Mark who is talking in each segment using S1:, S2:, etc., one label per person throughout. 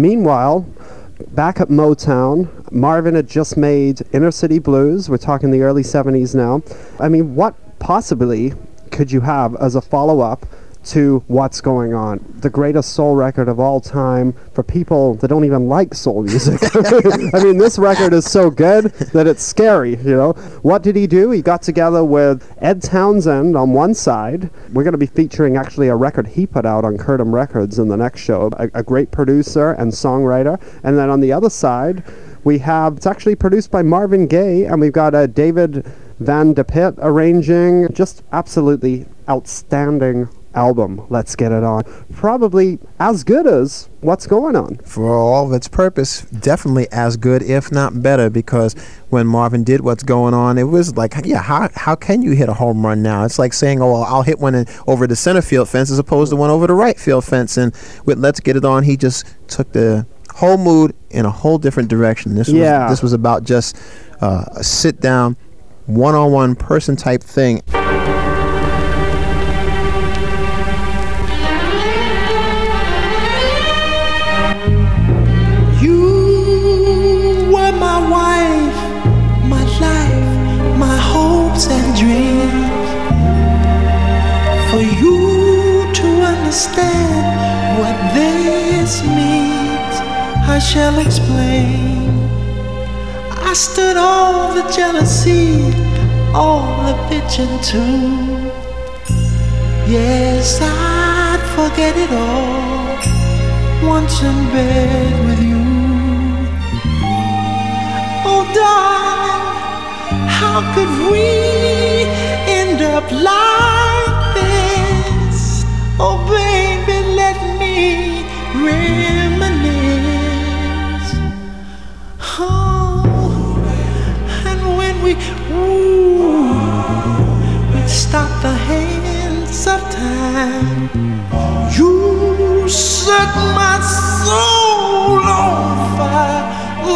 S1: Meanwhile, back at Motown, Marvin had just made Inner City Blues. We're talking the early 70s now. I mean, what possibly could you have as a follow up to what's going on. The greatest soul record of all time for people that don't even like soul music. I mean, this record is so good that it's scary, you know. What did he do? He got together with Ed Townsend on one side. We're going to be featuring actually a record he put out on Curtom Records in the next show. A, a great producer and songwriter. And then on the other side, we have, it's actually produced by Marvin Gaye, and we've got a uh, David Van DePitte arranging. Just absolutely outstanding album, Let's Get It On. Probably as good as What's Going On.
S2: For all of its purpose, definitely as good, if not better, because when Marvin did What's Going On, it was like, yeah, how, how can you hit a home run now? It's like saying, oh, well, I'll hit one in, over the center field fence as opposed to one over the right field fence. And with Let's Get It On, he just took the whole mood in a whole different direction. This yeah. was this was about just uh, a sit down, one on one person type thing.
S3: Shall explain. I stood all the jealousy, all the bitching too. Yes, I'd forget it all once in bed with you. Oh, darling, how could we end up like this? Oh, baby, let me reminisce. Stop the hands of time. You set my soul on fire.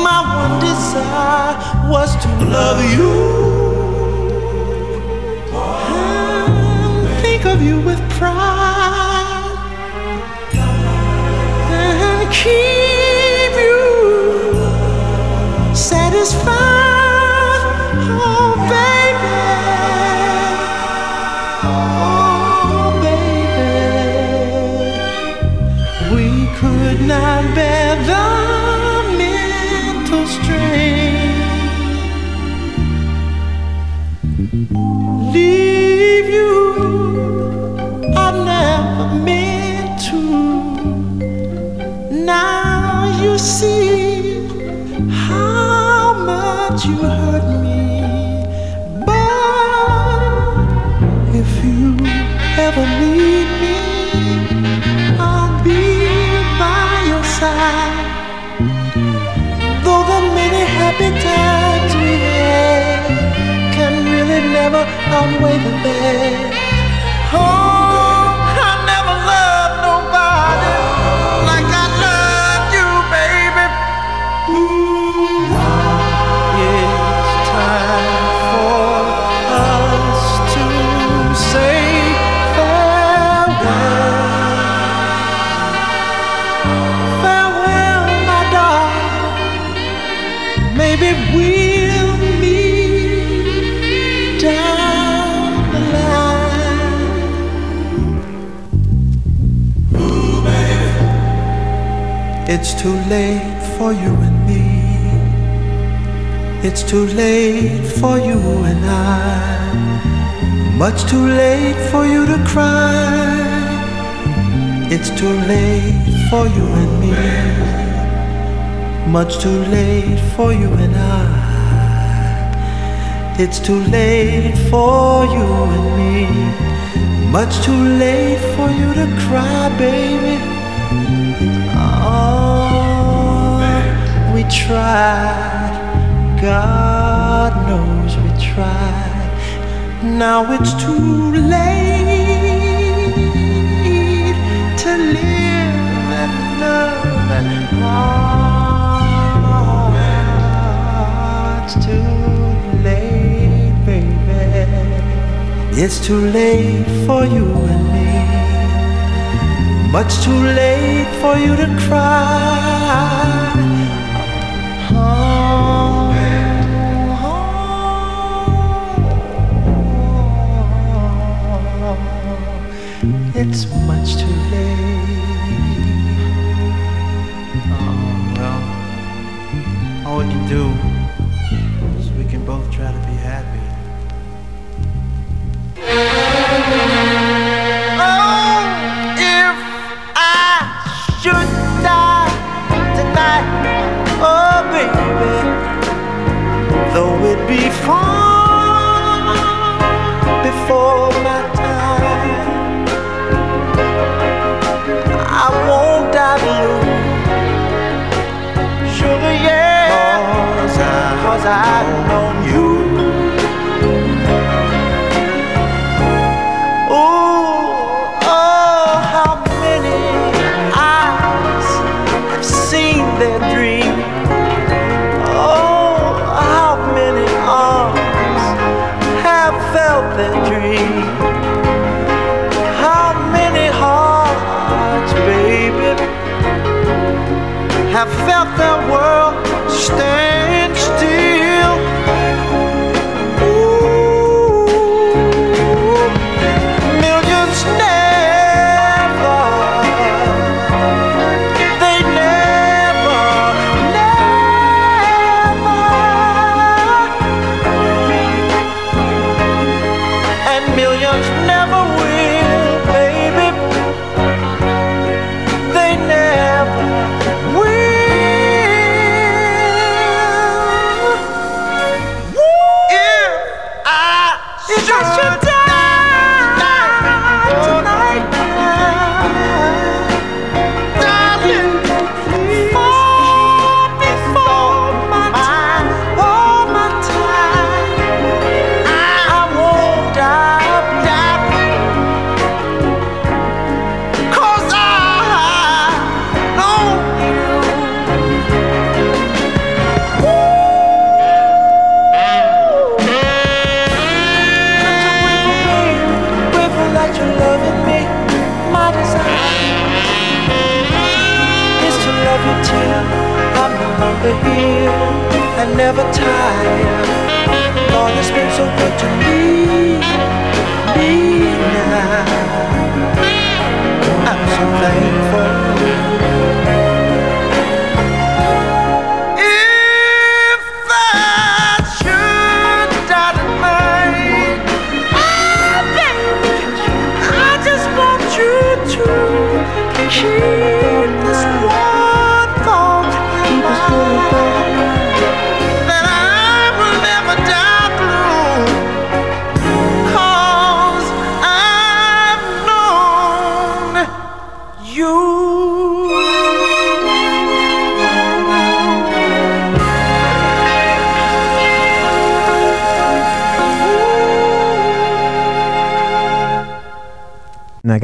S3: My one desire was to love you. And think of you with pride. And keep outweigh the bad. It's too late for you and me. It's too late for you and I. Much too late for you to cry. It's too late for you and me. Much too late for you and I. It's too late for you and me. Much too late for you to cry, baby. Tried. God knows we tried. Now it's too late to live and love and oh, it's too late, baby. It's too late for you and me. Much too late for you to cry.
S4: it's much too late. Oh well, all we can do is we can both try to be. I. you
S3: down tonight.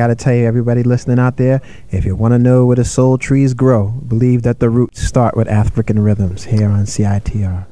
S3: got to tell you, everybody listening out there, if you want to know where the soul trees grow, believe that the roots start with African rhythms here on CITR.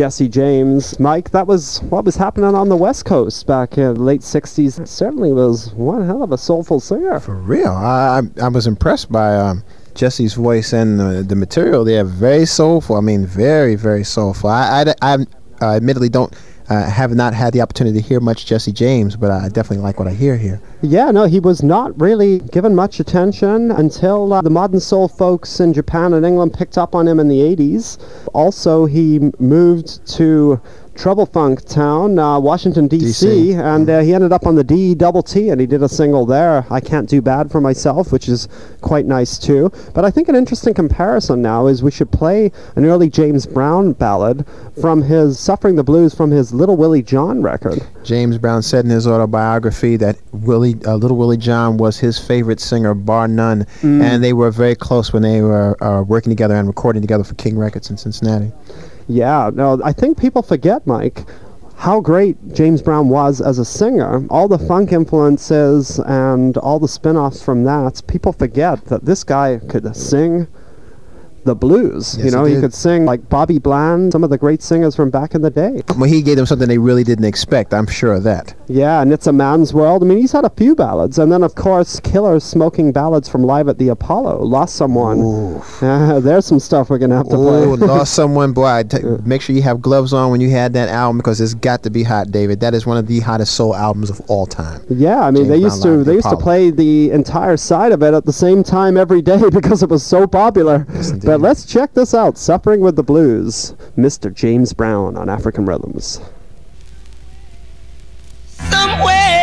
S1: Jesse James. Mike, that was what was happening on the West Coast back in the late 60s. Certainly was one hell of a soulful singer.
S2: For real, I I, I was impressed by um, Jesse's voice and uh, the material. They are very soulful. I mean, very very soulful. I I, I uh, admittedly don't. Uh, have not had the opportunity to hear much Jesse James, but I definitely like what I hear here.
S1: Yeah, no, he was not really given much attention until uh, the modern soul folks in Japan and England picked up on him in the 80s. Also, he moved to Trouble Funk Town, uh, Washington, D.C., and uh, he ended up on the D double T, and he did a single there, I Can't Do Bad for Myself, which is quite nice too. But I think an interesting comparison now is we should play an early James Brown ballad from his Suffering the Blues from his Little Willie John record.
S2: James Brown said in his autobiography that Willie, uh, Little Willie John was his favorite singer, bar none, and they were very close when they were uh, working together and recording together for King Records in Cincinnati.
S1: Yeah, no, I think people forget, Mike, how great James Brown was as a singer. All the funk influences and all the spin offs from that, people forget that this guy could sing the blues. you know,
S2: he
S1: he, could sing like Bobby Bland, some of the great singers from back in the day.
S2: Well, he gave them something they really didn't expect. I'm sure of that.
S1: Yeah, and It's a Man's World. I mean, he's had a few ballads. And then, of course, killer smoking ballads from Live at the Apollo. Lost Someone. Uh, there's some stuff we're going to have to
S2: Oh,
S1: play.
S2: lost someone, boy! T- make sure you have gloves on when you had that album because it's got to be hot, David. That is one of the hottest soul albums of all time.
S1: Yeah, I mean
S2: James
S1: they used to they
S2: the
S1: used to play the entire side of it at the same time every day because it was so popular.
S2: indeed.
S1: But let's check this out: "Suffering with the Blues," Mr. James Brown on African Rhythms.
S5: somewhere,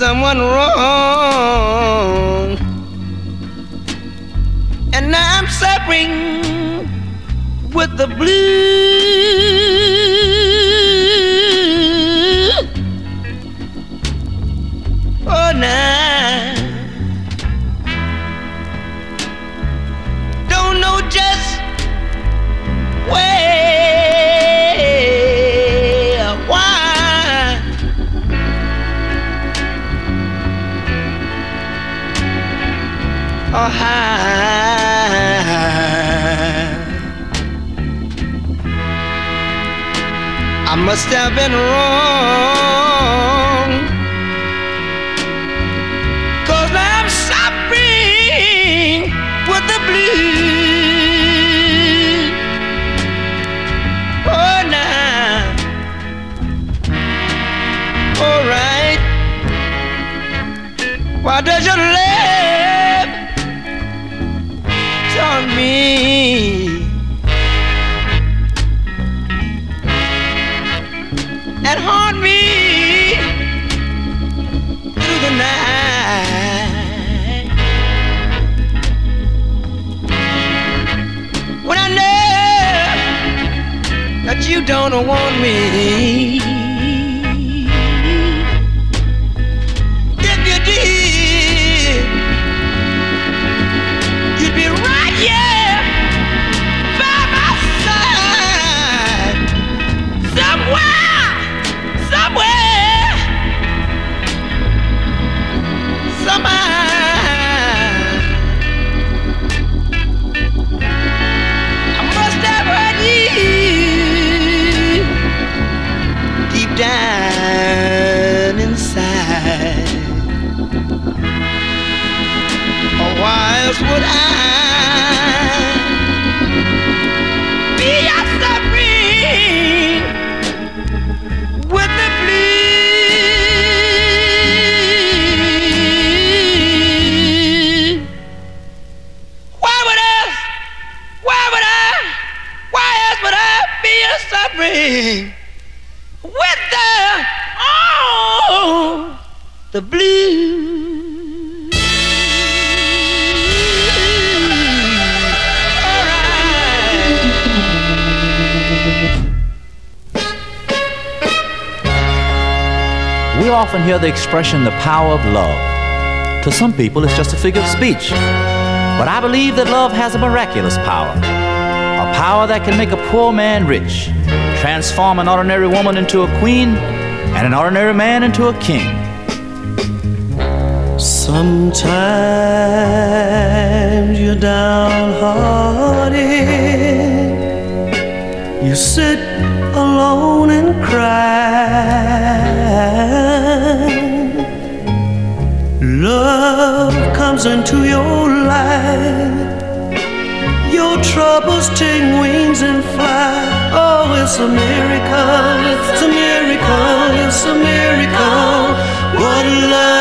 S5: someone wrong, and now I'm suffering with the blues. Have been wrong.
S3: Don't want me.
S6: Hear the expression the power of love. To some people, it's just a figure of speech. But I believe that love has a miraculous power. A power that can make a poor man rich, transform an ordinary woman into a queen, and an ordinary man into a king.
S3: Sometimes you're downhearted. You sit into your life. Your troubles take wings and fly. Oh, it's a miracle. It's a miracle. It's a miracle. What love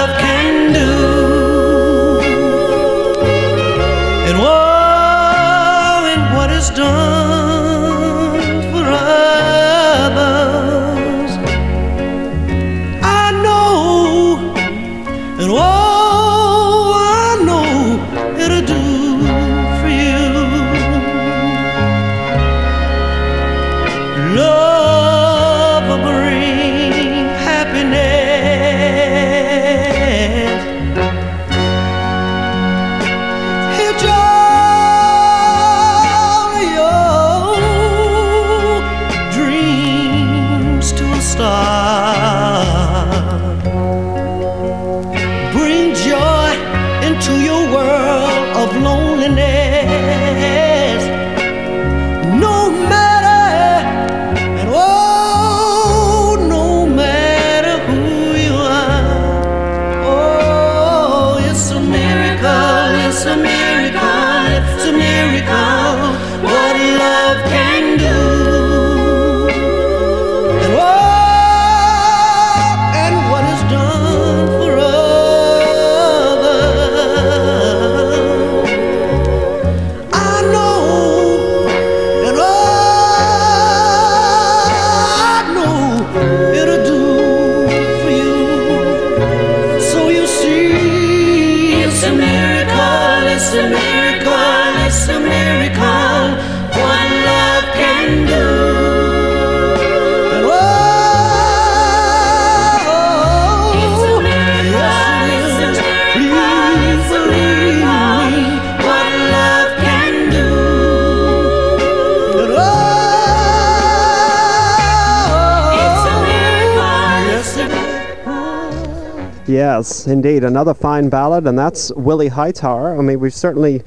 S3: yes,
S1: indeed. Another fine ballad, and that's Willie Hightower. I mean, we've certainly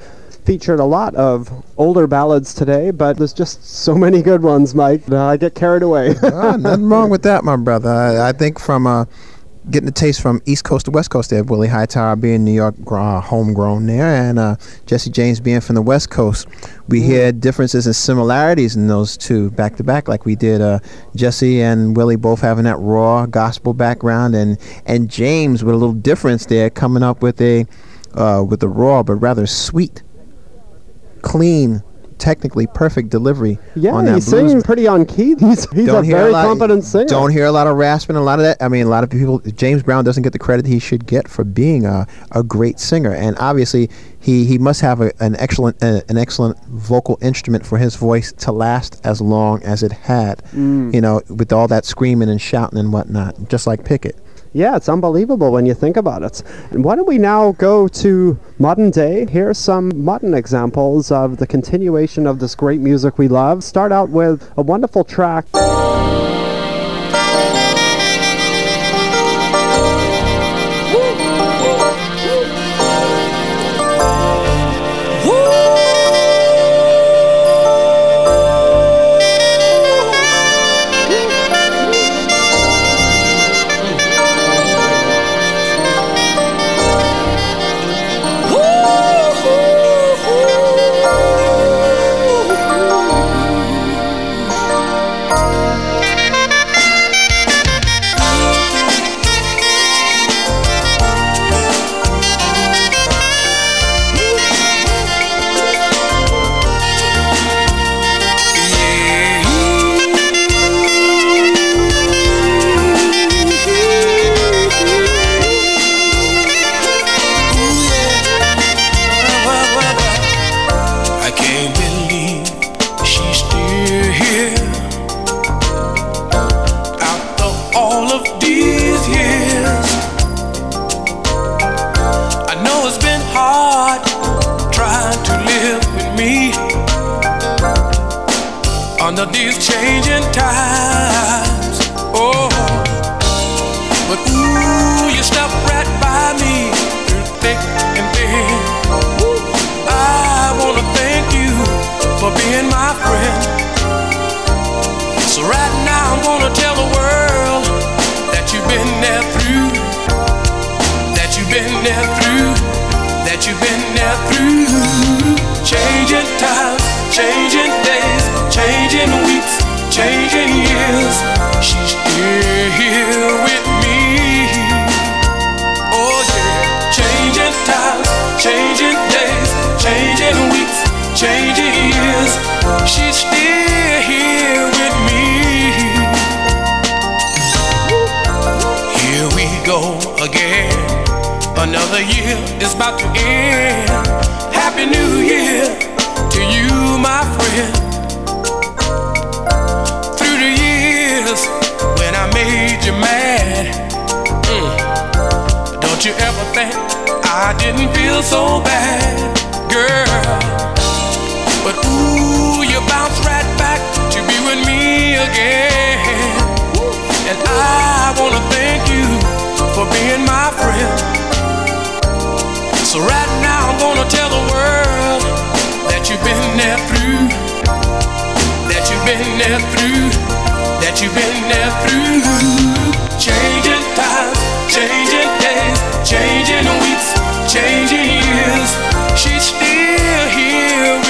S1: featured a lot of older ballads today, but there's just so many good ones, Mike. I get carried away.
S2: Ah, nothing wrong with that, my brother. I, I think from uh, getting the taste from East Coast to West Coast there, Willie Hightower being New York uh, homegrown there, and uh, Jesse James being from the West Coast, we hear differences and similarities in those two back to back, like we did. Uh, Jesse and Willie both having that raw gospel background, and and James with a little difference there, coming up with a uh, with a raw but rather sweet, clean technically perfect delivery
S1: Yeah,
S2: on that
S1: he
S2: blues.
S1: sings pretty on key. He's, he's a very
S2: lot-
S1: competent singer.
S2: Don't hear a lot of rasping, a lot of that. I mean, a lot of people. James Brown doesn't get the credit he should get for being a, a great singer, and obviously he, he must have a, an excellent uh, an excellent vocal instrument for his voice to last as long as it had.
S1: Mm.
S2: You know, with all that screaming and shouting and whatnot, just like Pickett.
S1: Yeah, it's unbelievable when you think about it. And why don't we now go to modern day? Here are some modern examples of the continuation of this great music we love. Start out with a wonderful track.
S7: Year is about to end. Happy New Year to you, my friend. Through the years when I made you mad. Mm, don't you ever think I didn't feel so bad, girl? But ooh, you bounce right back to be with me again. And I wanna thank you for being my friend. So right now I'm gonna tell the world that you've been there through, that you've been there through, that you've been there through. Changing times, changing days, changing weeks, changing years. She's still here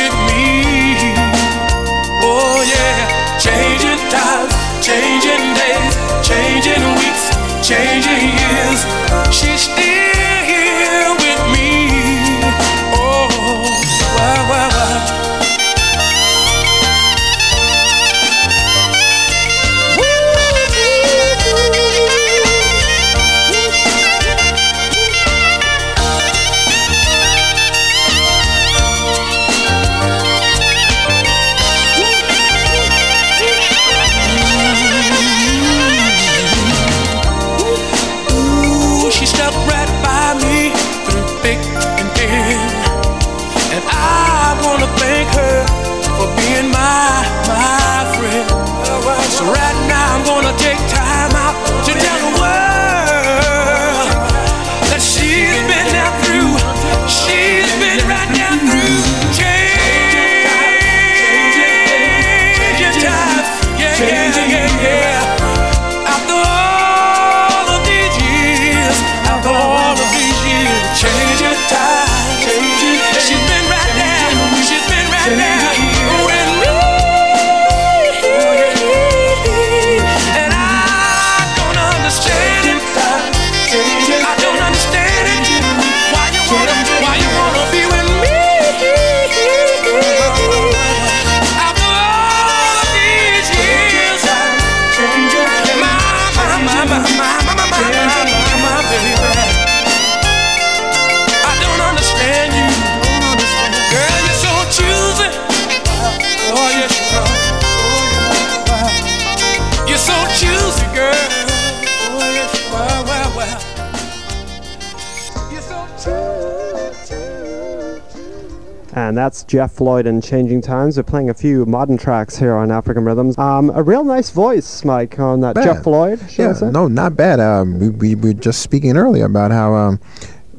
S1: Jeff Floyd and Changing Times. We're playing a few modern tracks here on African Rhythms. Um, a real nice voice, Mike, on that.
S2: Bad.
S1: Jeff Floyd,
S2: Yeah,
S1: say?
S2: no, not bad. Um, we, we were just speaking earlier about how um,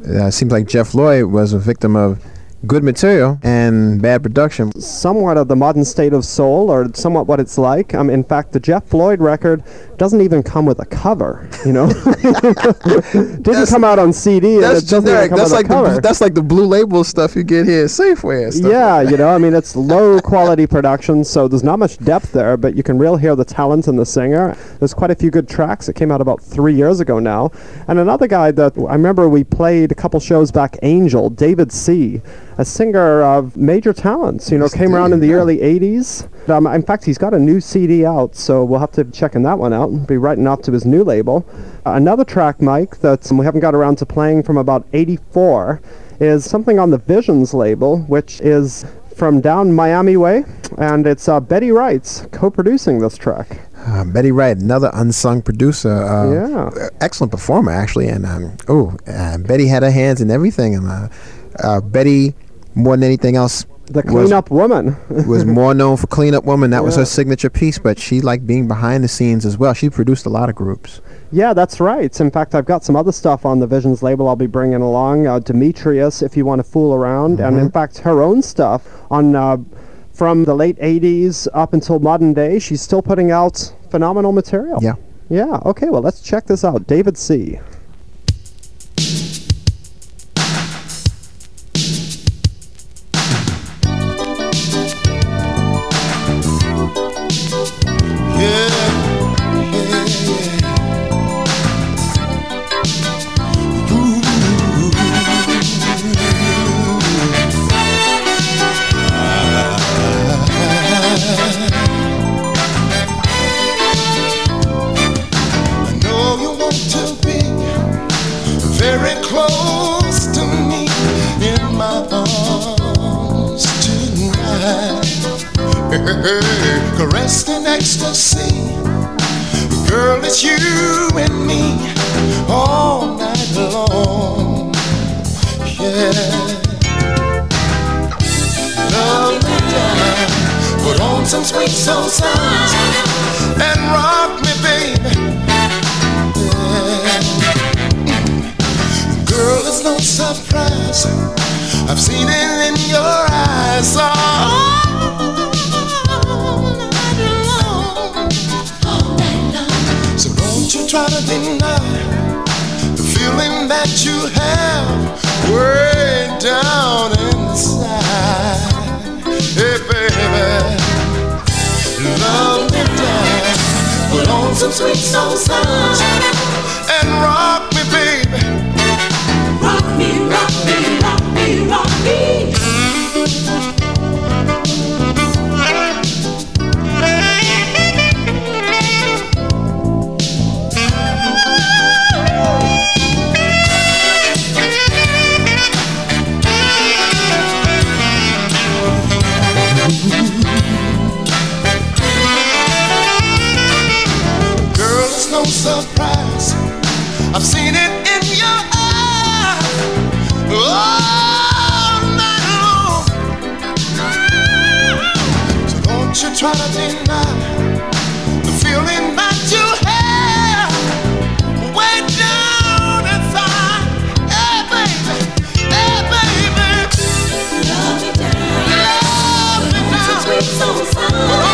S2: uh, it seems like Jeff Floyd was a victim of good material and bad production.
S1: somewhat of the modern state of soul, or somewhat what it's like. Um, in fact, the Jeff Floyd record doesn't even come with a cover. You know, didn't
S2: That's-
S1: come out on CD.
S2: That's
S1: it doesn't even
S2: generic. That's like the, that's like the blue label stuff you get here at Safeway and stuff.
S1: yeah, you know, I mean, it's low quality production, so there's not much depth there, but you can really hear the talent in the singer. There's quite a few good tracks. It came out about three years ago now. And another guy that I remember we played a couple shows back, Angel, David Sea, a singer of major talents, you know, came around in the early 80s. Um, in fact, he's got a new CD out, so we'll have to check in that one out and be writing off to his new label. Uh, another track, Mike, that um, we haven't got around to playing from about 84 is something on the Visions label, which is from down Miami Way, and it's uh, Betty Wright's co-producing this track.
S2: Uh, Betty Wright, another unsung producer. Uh,
S1: Yeah.
S2: Excellent performer, actually. And um, oh, uh, Betty had her hands in everything. And uh, uh, Betty, more than anything else,
S1: The
S2: was-
S1: cleanup woman.
S2: was more known for Cleanup Woman. That was her signature piece, but she liked being behind the scenes as well. She produced a lot of groups.
S1: Yeah, that's right. In fact, I've got some other stuff on the Visions label I'll be bringing along. Uh, Demetrius, if you want to fool around. And in fact, her own stuff on uh, from the late 80s up until modern day, she's still putting out phenomenal material.
S2: Yeah.
S1: Yeah, okay, well, let's check this out. David
S8: Sea surprise. I've seen it in your eyes all night long. So don't you try to deny the feeling that you have way down inside. Hey, baby, hey, baby.
S9: Love me down.
S8: Love me
S9: Some
S8: now.
S9: sweet soul
S8: Put
S9: sound.
S8: on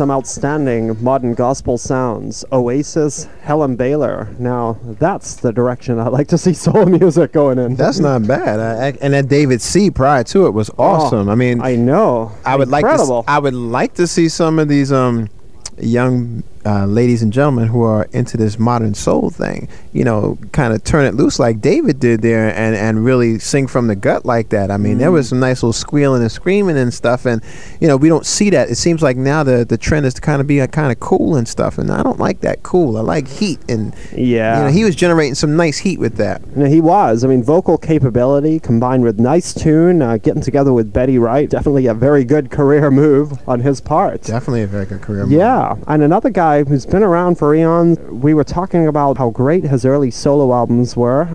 S8: some
S1: outstanding modern gospel sounds. Oasis, Helen Baylor. Now, that's the direction I like to see soul music going in.
S2: That's not bad. I, I- and that David Sea prior to it was awesome. I mean,
S1: Oh, I know.
S2: I would like to.
S1: Incredible.
S2: I would like to see some of these um young uh, ladies and gentlemen who are into this modern soul thing. You know, kind of turn it loose like David did there, and and really sing from the gut like that. I mean, there was some nice little squealing and screaming and stuff, and you know, we don't see that. It seems like now the the trend is to kind of be a kind of cool and stuff, and I don't like that cool. I like heat, and
S1: Yeah.
S2: you know, he was generating some nice heat with that.
S1: No, he was. I mean, vocal capability combined with nice tune, uh, getting together with Betty Wright, definitely a very good career move on his part.
S2: Definitely a very good career. move.
S1: Yeah, and another guy who's been around for eons, we were talking about how great his early solo albums were.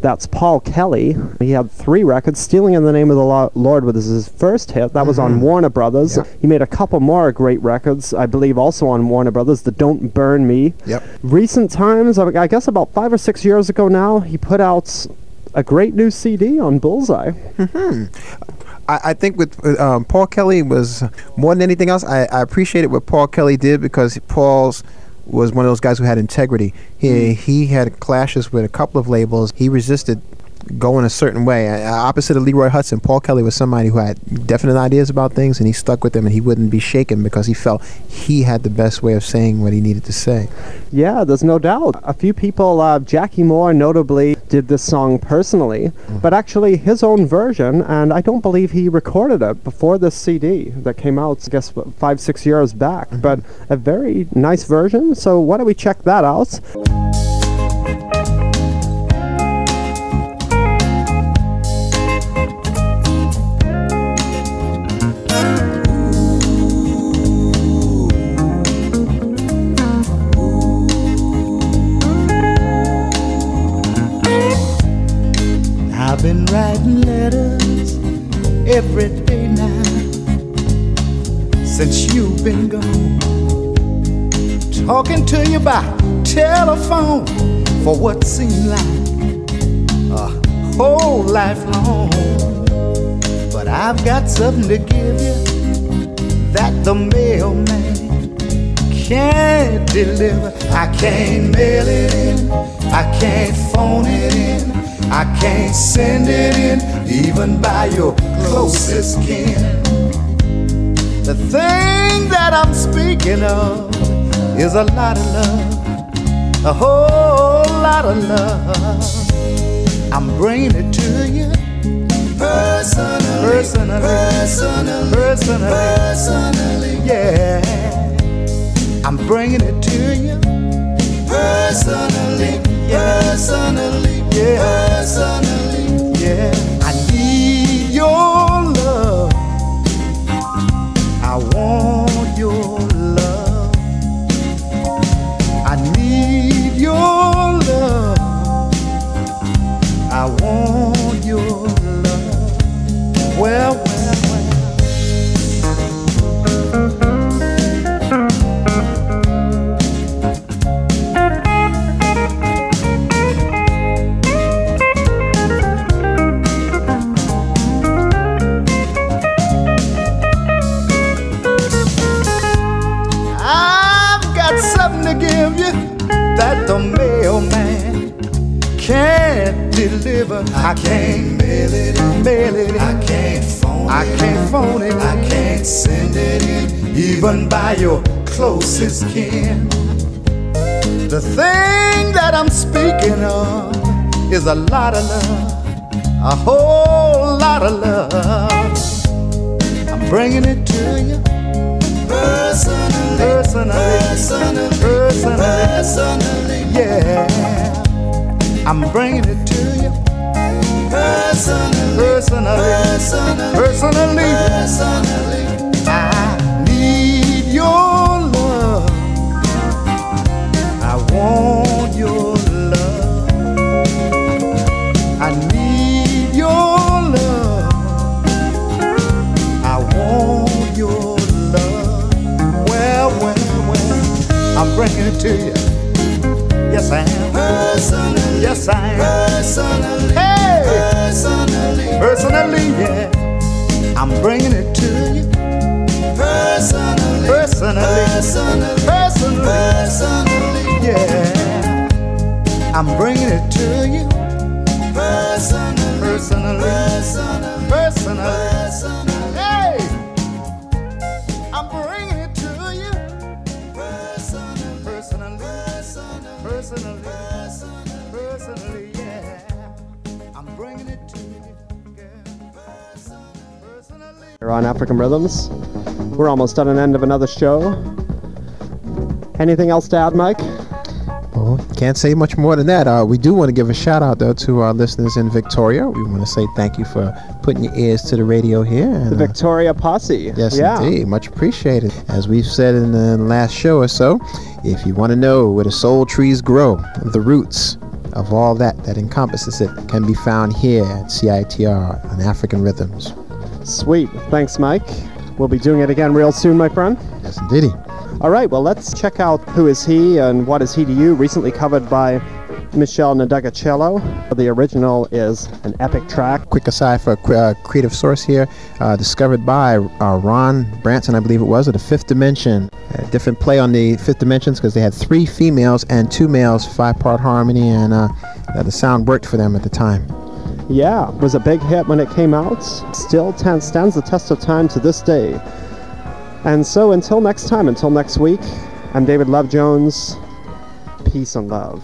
S1: That's Paul Kelly. He had three records. Stealing in the Name of the Lord was his first hit. That was on mm-hmm. Warner Brothers. He made a couple more great records, I believe, also on Warner Brothers. The Don't Burn Me.
S2: Yep.
S1: Recent times, I I guess about five or six years ago now, he put out a great new CD on Bullseye. Mm-hmm.
S2: I, I think with um, Paul Kelly was more than anything else. I, I appreciated what Paul Kelly did because Paul's was one of those guys who had integrity. He he had clashes with a couple of labels. He resisted going a certain way. Uh, opposite of Leroy Hutson, Paul Kelly was somebody who had definite ideas about things, and he stuck with them, and he wouldn't be shaken because he felt he had the best way of saying what he needed to say.
S1: Yeah, there's no doubt. A few people, uh, Jackie Moore notably, did this song personally, but actually his own version, and I don't believe he recorded it before this CD that came out, I guess, five, six years back. But a very nice version, so why don't we check that out?
S10: Writing letters every day now since you've been gone. Talking to you by telephone for what seemed like a whole life long. But I've got something to give you that the mailman can't deliver. I can't mail it in, I can't phone it in, I can't send it in, even by your closest kin. The thing that I'm speaking of is a lot of love, a whole lot of love. I'm bringing it to you personally, personally, personally, personally, personally. Yeah. I'm bringing it to you personally, personally, yeah, personally, yeah. I can't mail it in, mail it in. I can't phone I it. can't phone it. I can't send it in, even by your closest kin. The thing that I'm speaking of is a lot of love, a whole lot of love. I'm bringing it to you personally, personally, personally, personally, personally, yeah. I'm bringing it to you personally, personally, personally, personally, personally. I need your love. I want your love. I need your love. I want your love. Well, well, well. I'm bringing it to you. Yes, I am. Personally. Yes, I am. Personally, yeah, I'm bringing it to you. Personally, personally, personally, personally, personally. Yeah, I'm bringing it to you. Personally, personally, personally. personally.
S1: You're on African Rhythms. We're almost at an end of another show. Anything else to add, Mike?
S2: Well, can't say much more than that. Uh, we do want to give a shout out though to our listeners in Victoria. We want to say thank you for putting your ears to the radio here. And,
S1: The
S2: uh,
S1: Victoria Posse.
S2: Yes,
S1: yeah.
S2: indeed. Much appreciated. As we've said in the last show or so, if you want to know where the soul trees grow, the roots of all that that encompasses it can be found here at CITR on African Rhythms.
S1: Sweet. Thanks, Mike. We'll be doing it again real soon, my friend.
S2: Yes, indeedy.
S1: All right, well, let's check out Who Is He and What Is He to You, recently covered by Meshell Ndegeocello. The original is an epic track.
S2: Quick aside for a qu- uh, creative source here, uh, discovered by uh, Ron Townson, I believe it was, of the Fifth Dimension. A different play on the Fifth Dimensions because they had three females and two males, five-part harmony, and uh, uh, the sound worked for them at the time.
S1: Yeah, was a big hit when it came out. Still ten- stands the test of time to this day. And so until next time, until next week, I'm David Love Jones. Peace and love.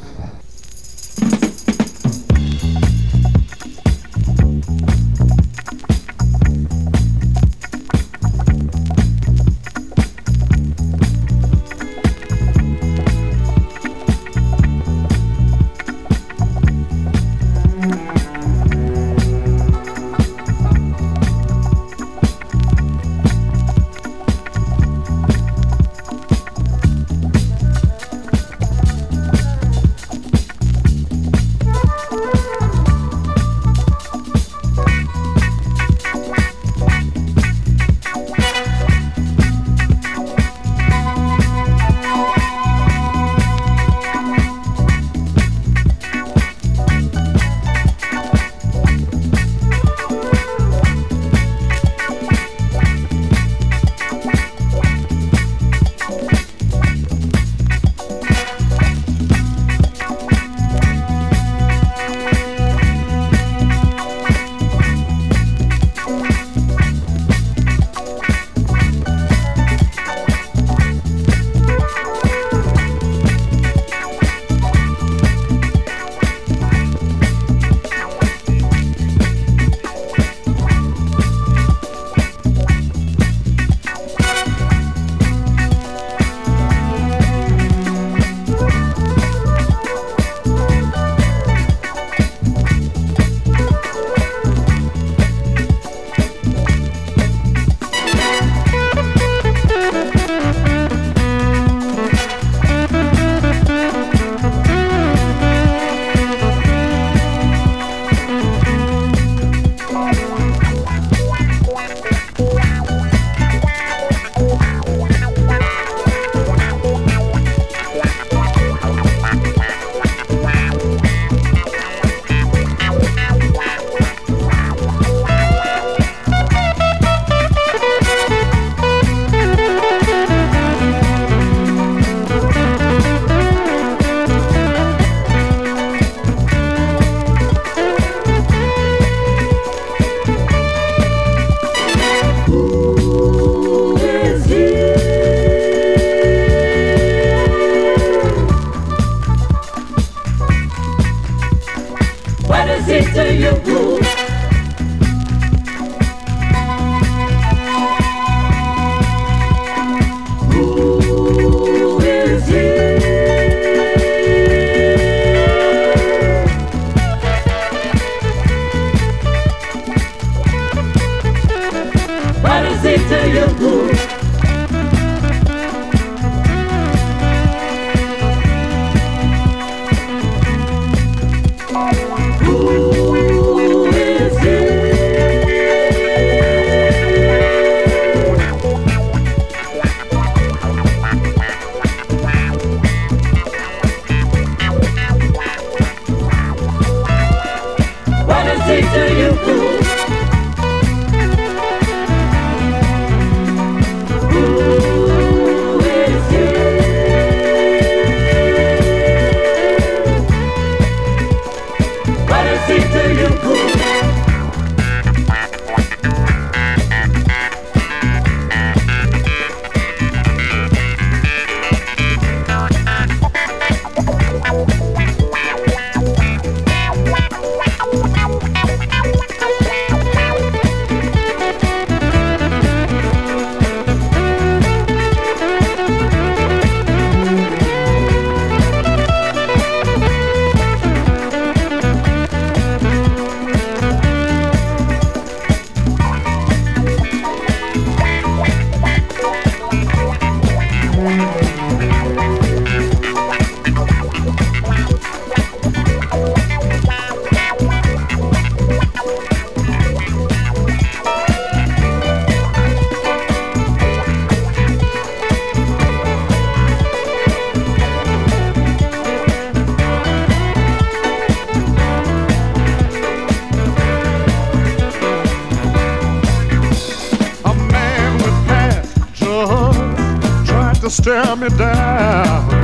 S9: It to you?
S11: Stare me down.